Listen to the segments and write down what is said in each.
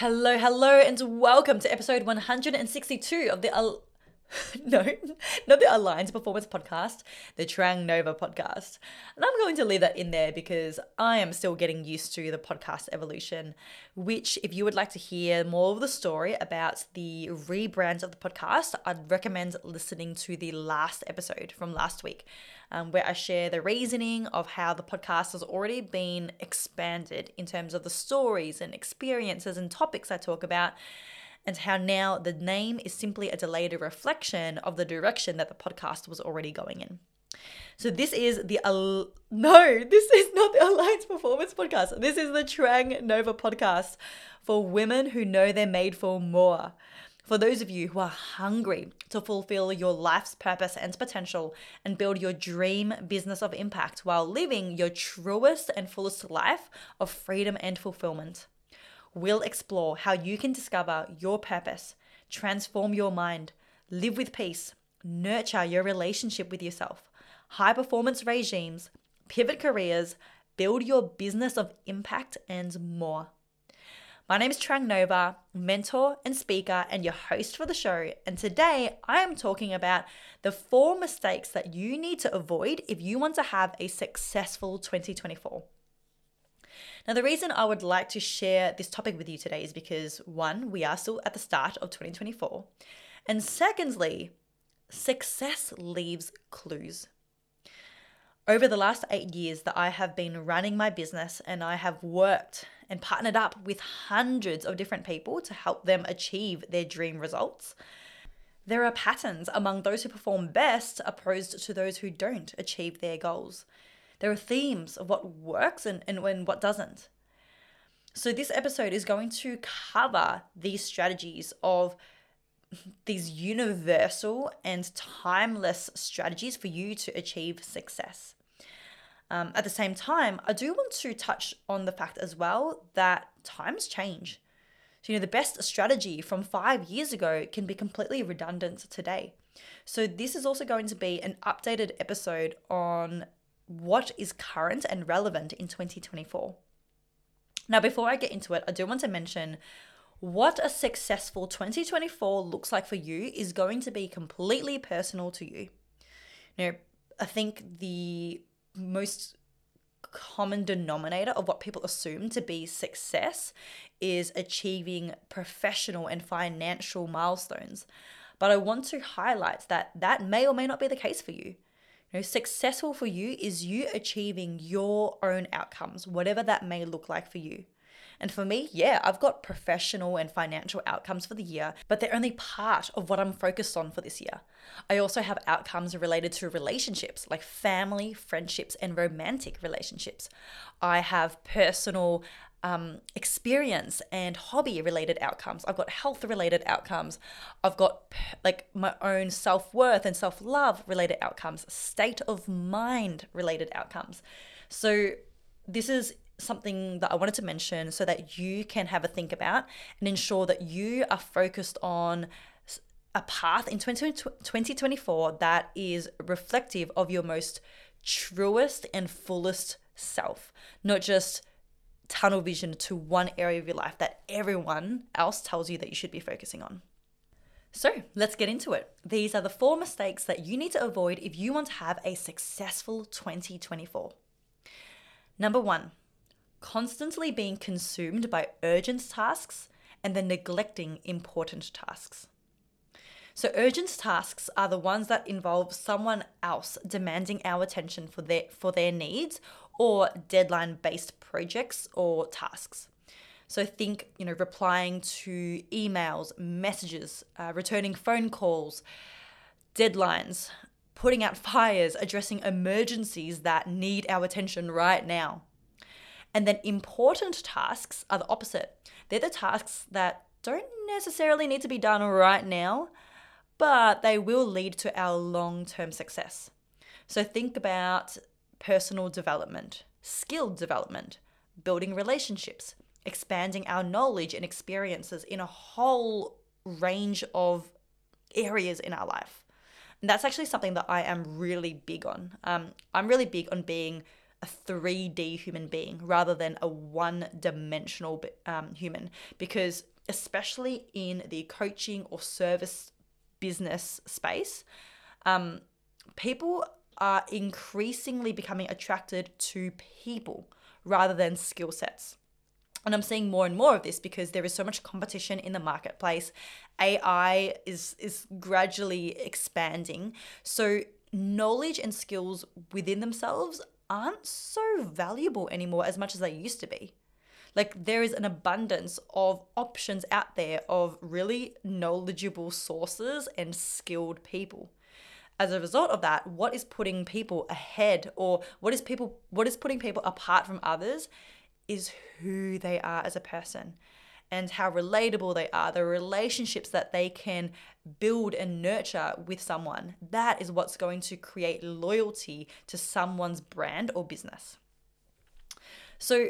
Hello, hello, and welcome to episode 162 of the no, not the Aligned Performance Podcast, the Trang Nova podcast. And I'm going to leave that in there because I am still getting used to the podcast evolution. Which, if you would like to hear more of the story about the rebrand of the podcast, I'd recommend listening to the last episode from last week, um, where I share the reasoning of how the podcast has already been expanded in terms of the stories and experiences and topics I talk about and how now the name is simply a delayed reflection of the direction that the podcast was already going in. So this is the Al- no, this is not the Aligned Performance podcast. This is the Trang Nova podcast for women who know they're made for more. For those of you who are hungry to fulfill your life's purpose and potential and build your dream business of impact while living your truest and fullest life of freedom and fulfillment we'll explore how you can discover your purpose, transform your mind, live with peace, nurture your relationship with yourself, high performance regimes, pivot careers, build your business of impact, and more. My name is Trang Nova, mentor and speaker, and your host for the show. And today I am talking about the four mistakes that you need to avoid if you want to have a successful 2024. Now, the reason I would like to share this topic with you today is because one, we are still at the start of 2024. And secondly, success leaves clues. Over the last eight years that I have been running my business and I have worked and partnered up with hundreds of different people to help them achieve their dream results, there are patterns among those who perform best opposed to those who don't achieve their goals. There are themes of what works and, and when what doesn't. So this episode is going to cover these strategies of these universal and timeless strategies for you to achieve success. Um, at the same time, I do want to touch on the fact as well that times change. So, you know, the best strategy from five years ago can be completely redundant today. So, this is also going to be an updated episode on what is current and relevant in 2024. Now, before I get into it, I do want to mention what a successful 2024 looks like for you is going to be completely personal to you. Now, I think the most common denominator of what people assume to be success is achieving professional and financial milestones. But I want to highlight that that may or may not be the case for you. You know, successful for you is you achieving your own outcomes, whatever that may look like for you. And for me, yeah, I've got professional and financial outcomes for the year, but they're only part of what I'm focused on for this year. I also have outcomes related to relationships, like family, friendships, and romantic relationships. I have personal um, experience and hobby related outcomes. I've got health related outcomes. I've got like my own self worth and self love related outcomes, state of mind related outcomes. So, this is something that I wanted to mention so that you can have a think about and ensure that you are focused on a path in 2024 that is reflective of your most truest and fullest self, not just tunnel vision to one area of your life that everyone else tells you that you should be focusing on. So let's get into it. These are the four mistakes that you need to avoid if you want to have a successful 2024. Number one, constantly being consumed by urgent tasks and then neglecting important tasks. So, urgent tasks are the ones that involve someone else demanding our attention for their, for their needs or deadline based projects or tasks. So think, you know, replying to emails, messages, uh, returning phone calls, deadlines, putting out fires, addressing emergencies that need our attention right now. And then important tasks are the opposite. They're the tasks that don't necessarily need to be done right now, but they will lead to our long term success. So think about personal development, skill development, building relationships, expanding our knowledge and experiences in a whole range of areas in our life. And that's actually something that I am really big on. Um, I'm really big on being a a 3D human being rather than a one dimensional um, human. Because, especially in the coaching or service business space, um, people are increasingly becoming attracted to people rather than skill sets. And I'm seeing more and more of this because there is so much competition in the marketplace. AI is is gradually expanding. So knowledge and skills within themselves aren't so valuable anymore as much as they used to be. Like there is an abundance of options out there of really knowledgeable sources and skilled people. As a result of that, what is putting people ahead or what is people what is putting people apart from others is who they are as a person and how relatable they are, the relationships that they can build and nurture with someone. That is what's going to create loyalty to someone's brand or business. So,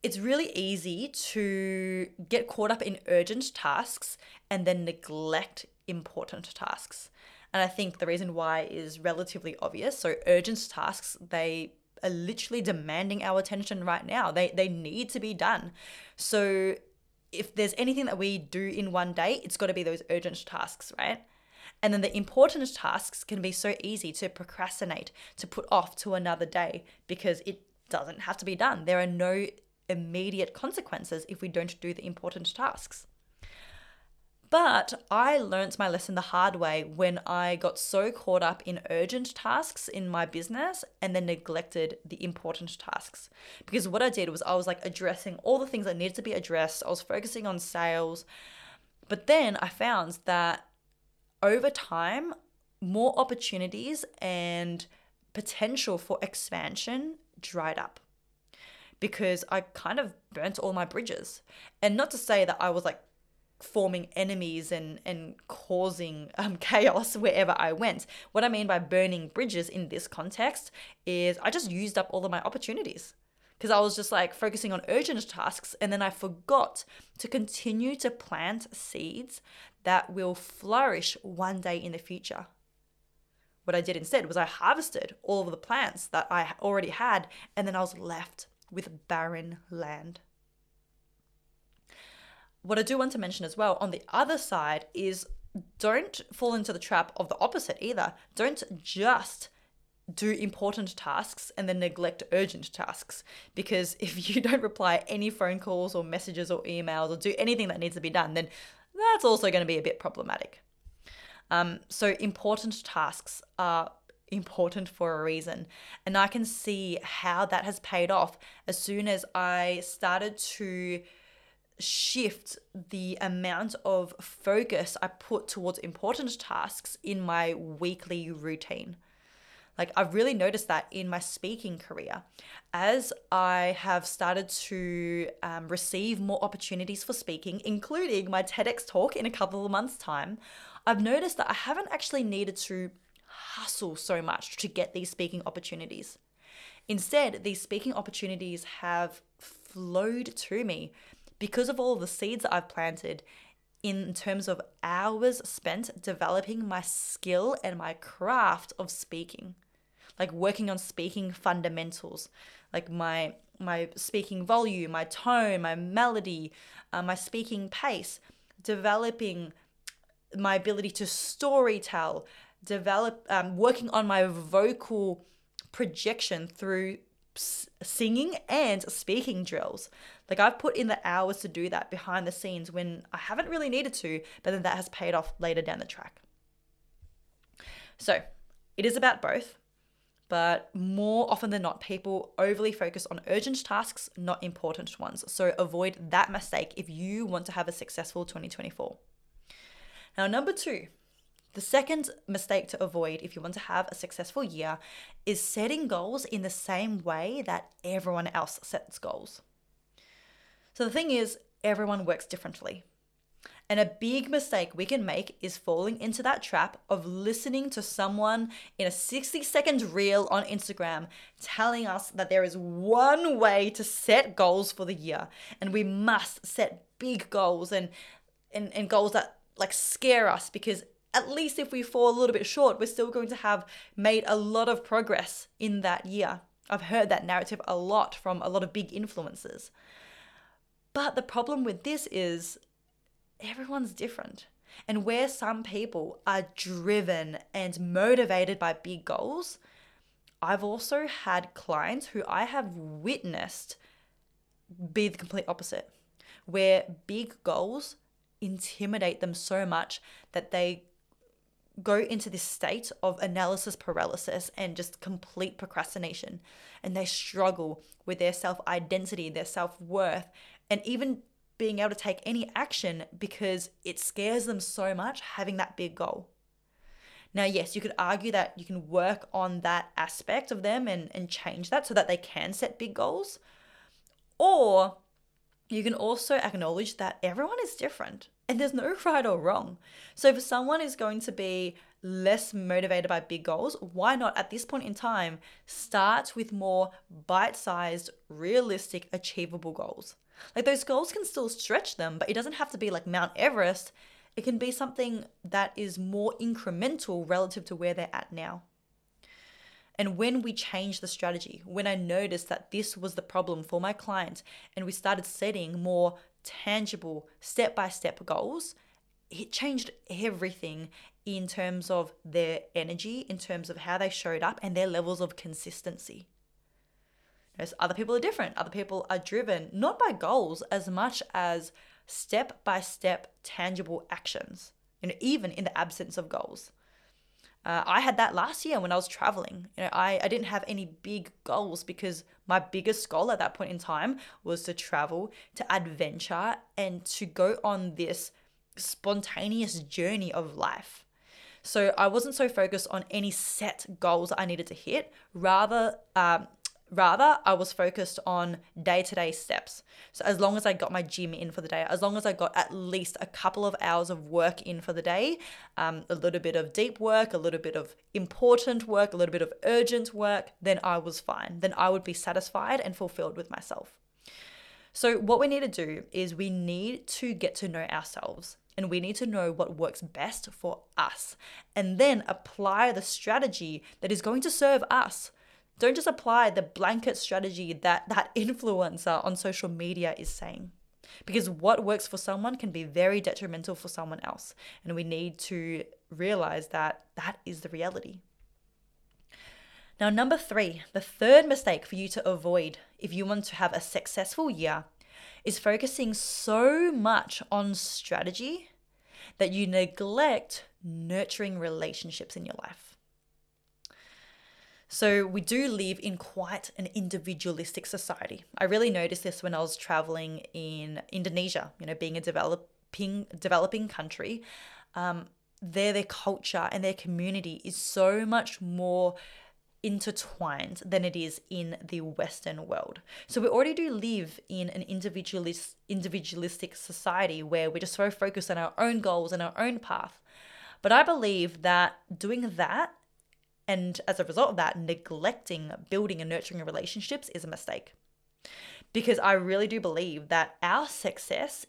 it's really easy to get caught up in urgent tasks and then neglect important tasks. And I think the reason why is relatively obvious. So, urgent tasks, they are literally demanding our attention right now. They they need to be done. So if there's anything that we do in one day, it's got to be those urgent tasks, right? And then the important tasks can be so easy to procrastinate, to put off to another day because it doesn't have to be done. There are no immediate consequences if we don't do the important tasks. But I learnt my lesson the hard way when I got so caught up in urgent tasks in my business and then neglected the important tasks. Because what I did was I was like addressing all the things that needed to be addressed, I was focusing on sales. But then I found that over time, more opportunities and potential for expansion dried up because I kind of burnt all my bridges. And not to say that I was like forming enemies and and causing um, chaos wherever I went. What I mean by burning bridges in this context is I just used up all of my opportunities because I was just like focusing on urgent tasks and then I forgot to continue to plant seeds that will flourish one day in the future. What I did instead was I harvested all of the plants that I already had and then I was left with barren land what I do want to mention as well on the other side is don't fall into the trap of the opposite either. Don't just do important tasks and then neglect urgent tasks because if you don't reply any phone calls or messages or emails or do anything that needs to be done, then that's also going to be a bit problematic. Um, so, important tasks are important for a reason. And I can see how that has paid off as soon as I started to shift the amount of focus I put towards important tasks in my weekly routine. Like, I've really noticed that in my speaking career. As I have started to um, receive more opportunities for speaking, including my TEDx talk in a couple of months' time, I've noticed that I haven't actually needed to hustle so much to get these speaking opportunities. Instead, these speaking opportunities have flowed to me because of all the seeds that I've planted in terms of hours spent developing my skill and my craft of speaking like working on speaking fundamentals like my my speaking volume my tone my melody uh, my speaking pace developing my ability to storytell develop um, working on my vocal projection through singing and speaking drills. Like I've put in the hours to do that behind the scenes when I haven't really needed to, but then that has paid off later down the track. So it is about both, but more often than not, people overly focus on urgent tasks, not important ones. So avoid that mistake if you want to have a successful 2024. Now, number two, the second mistake to avoid if you want to have a successful year is setting goals in the same way that everyone else sets goals. So the thing is, everyone works differently. And a big mistake we can make is falling into that trap of listening to someone in a 60 second reel on Instagram telling us that there is one way to set goals for the year and we must set big goals and and, and goals that like scare us because at least if we fall a little bit short, we're still going to have made a lot of progress in that year. I've heard that narrative a lot from a lot of big influencers. But the problem with this is everyone's different. And where some people are driven and motivated by big goals, I've also had clients who I have witnessed be the complete opposite, where big goals intimidate them so much that they go into this state of analysis paralysis and just complete procrastination. And they struggle with their self identity, their self worth, and even being able to take any action because it scares them so much having that big goal. Now, yes, you could argue that you can work on that aspect of them and, and change that so that they can set big goals. Or you can also acknowledge that everyone is different and there's no right or wrong. So if someone is going to be less motivated by big goals, why not at this point in time start with more bite sized, realistic, achievable goals? Like those goals can still stretch them, but it doesn't have to be like Mount Everest. It can be something that is more incremental relative to where they're at now. And when we changed the strategy, when I noticed that this was the problem for my client, and we started setting more tangible, step by step goals, it changed everything in terms of their energy, in terms of how they showed up, and their levels of consistency. As other people are different. Other people are driven not by goals as much as step by step tangible actions, you know, even in the absence of goals. Uh, I had that last year when I was traveling. You know, I, I didn't have any big goals because my biggest goal at that point in time was to travel, to adventure, and to go on this spontaneous journey of life. So I wasn't so focused on any set goals I needed to hit. Rather, um, Rather, I was focused on day to day steps. So, as long as I got my gym in for the day, as long as I got at least a couple of hours of work in for the day, um, a little bit of deep work, a little bit of important work, a little bit of urgent work, then I was fine. Then I would be satisfied and fulfilled with myself. So, what we need to do is we need to get to know ourselves and we need to know what works best for us and then apply the strategy that is going to serve us don't just apply the blanket strategy that that influencer on social media is saying. Because what works for someone can be very detrimental for someone else. And we need to realize that that is the reality. Now, number three, the third mistake for you to avoid if you want to have a successful year is focusing so much on strategy that you neglect nurturing relationships in your life. So we do live in quite an individualistic society. I really noticed this when I was traveling in Indonesia, you know, being a developing developing country. Um, there their culture and their community is so much more intertwined than it is in the western world so we already do live in an individualist individualistic society where we're just so focused on our own goals and our own path but i believe that doing that and as a result of that, neglecting building and nurturing relationships is a mistake. Because I really do believe that our success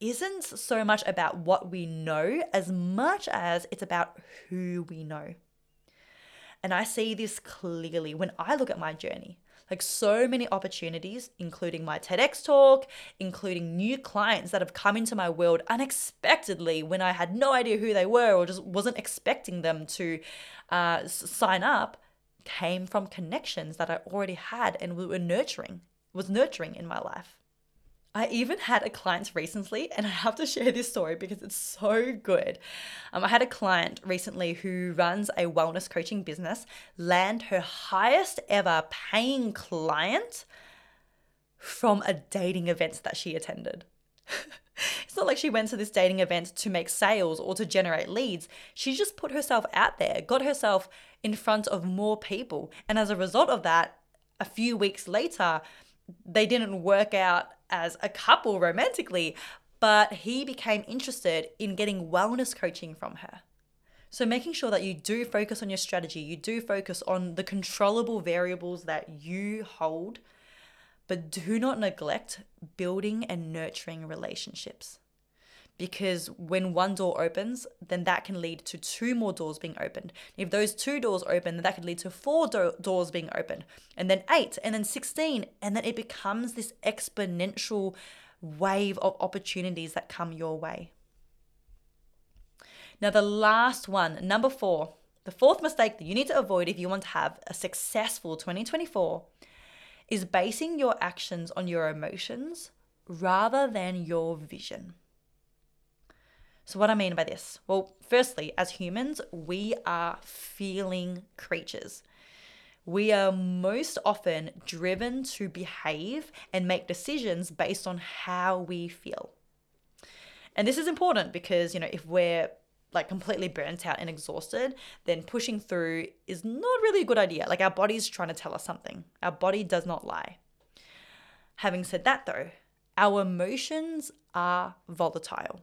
isn't so much about what we know as much as it's about who we know. And I see this clearly when I look at my journey. Like so many opportunities, including my TEDx talk, including new clients that have come into my world unexpectedly when I had no idea who they were or just wasn't expecting them to uh, sign up, came from connections that I already had and were nurturing, was nurturing in my life. I even had a client recently, and I have to share this story because it's so good. Um, I had a client recently who runs a wellness coaching business land her highest ever paying client from a dating event that she attended. it's not like she went to this dating event to make sales or to generate leads. She just put herself out there, got herself in front of more people. And as a result of that, a few weeks later, they didn't work out as a couple romantically, but he became interested in getting wellness coaching from her. So, making sure that you do focus on your strategy, you do focus on the controllable variables that you hold, but do not neglect building and nurturing relationships. Because when one door opens, then that can lead to two more doors being opened. If those two doors open, then that could lead to four do- doors being opened, and then eight, and then 16, and then it becomes this exponential wave of opportunities that come your way. Now, the last one, number four, the fourth mistake that you need to avoid if you want to have a successful 2024 is basing your actions on your emotions rather than your vision. So, what I mean by this? Well, firstly, as humans, we are feeling creatures. We are most often driven to behave and make decisions based on how we feel. And this is important because, you know, if we're like completely burnt out and exhausted, then pushing through is not really a good idea. Like our body's trying to tell us something. Our body does not lie. Having said that though, our emotions are volatile.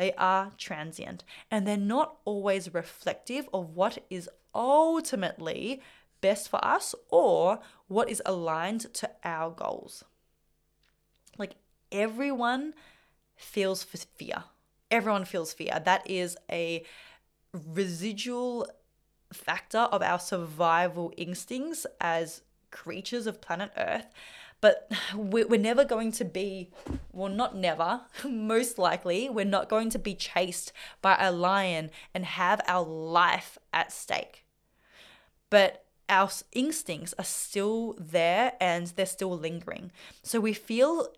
They are transient and they're not always reflective of what is ultimately best for us or what is aligned to our goals. Like everyone feels fear. Everyone feels fear. That is a residual factor of our survival instincts as creatures of planet Earth but we're never going to be, well, not never, most likely, we're not going to be chased by a lion and have our life at stake. But our instincts are still there and they're still lingering. So we feel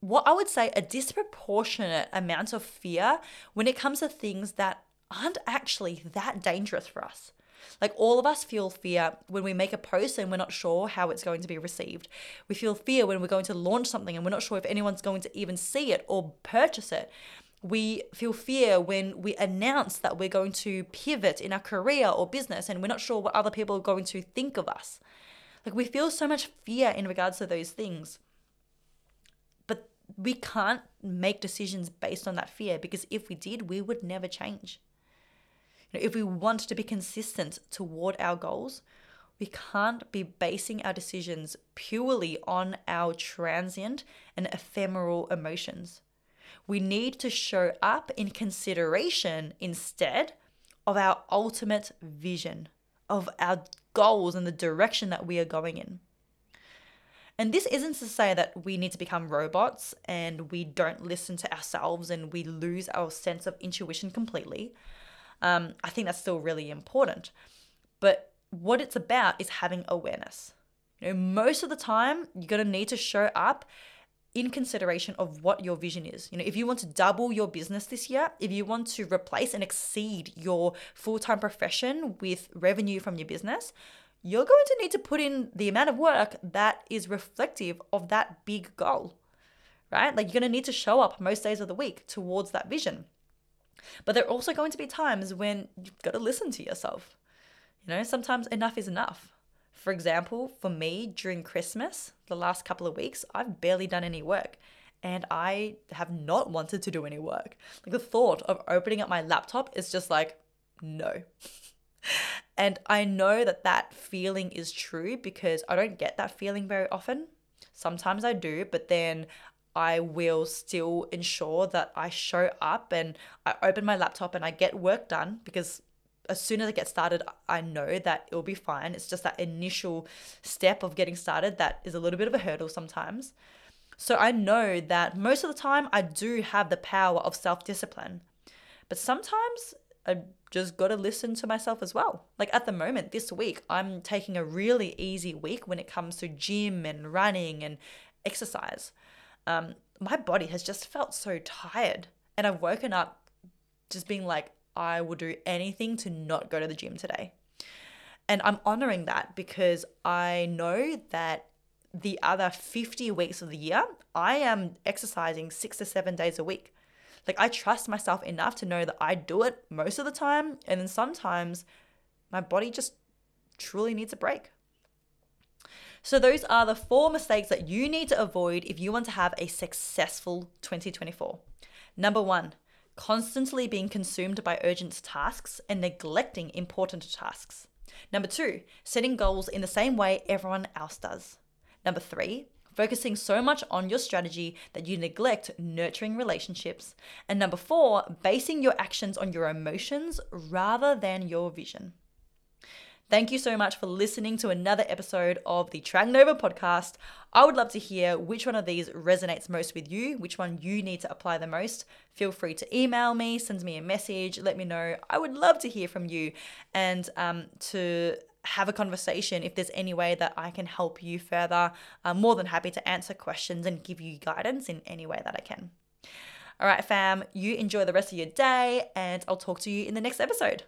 what I would say a disproportionate amount of fear when it comes to things that aren't actually that dangerous for us. Like all of us feel fear when we make a post and we're not sure how it's going to be received. We feel fear when we're going to launch something and we're not sure if anyone's going to even see it or purchase it. We feel fear when we announce that we're going to pivot in our career or business and we're not sure what other people are going to think of us. Like we feel so much fear in regards to those things. But we can't make decisions based on that fear because if we did, we would never change. If we want to be consistent toward our goals, we can't be basing our decisions purely on our transient and ephemeral emotions. We need to show up in consideration instead of our ultimate vision, of our goals and the direction that we are going in. And this isn't to say that we need to become robots and we don't listen to ourselves and we lose our sense of intuition completely. Um, I think that's still really important. But what it's about is having awareness. You know, most of the time, you're going to need to show up in consideration of what your vision is. You know, if you want to double your business this year, if you want to replace and exceed your full-time profession with revenue from your business, you're going to need to put in the amount of work that is reflective of that big goal. Right? Like you're going to need to show up most days of the week towards that vision. But there are also going to be times when you've got to listen to yourself. You know, sometimes enough is enough. For example, for me during Christmas, the last couple of weeks, I've barely done any work and I have not wanted to do any work. Like the thought of opening up my laptop is just like, no. and I know that that feeling is true because I don't get that feeling very often. Sometimes I do, but then I will still ensure that I show up and I open my laptop and I get work done because as soon as I get started, I know that it'll be fine. It's just that initial step of getting started that is a little bit of a hurdle sometimes. So I know that most of the time I do have the power of self discipline, but sometimes I just got to listen to myself as well. Like at the moment, this week, I'm taking a really easy week when it comes to gym and running and exercise um, my body has just felt so tired. And I've woken up just being like, I will do anything to not go to the gym today. And I'm honoring that because I know that the other 50 weeks of the year, I am exercising six to seven days a week. Like, I trust myself enough to know that I do it most of the time. And then sometimes my body just truly needs a break. So, those are the four mistakes that you need to avoid if you want to have a successful 2024. Number one, constantly being consumed by urgent tasks and neglecting important tasks. Number two, setting goals in the same way everyone else does. Number three, focusing so much on your strategy that you neglect nurturing relationships. And number four, basing your actions on your emotions rather than your vision. Thank you so much for listening to another episode of the Trang Nova podcast. I would love to hear which one of these resonates most with you, which one you need to apply the most. Feel free to email me, send me a message, let me know. I would love to hear from you and um, to have a conversation if there's any way that I can help you further. I'm more than happy to answer questions and give you guidance in any way that I can. All right, fam, you enjoy the rest of your day, and I'll talk to you in the next episode.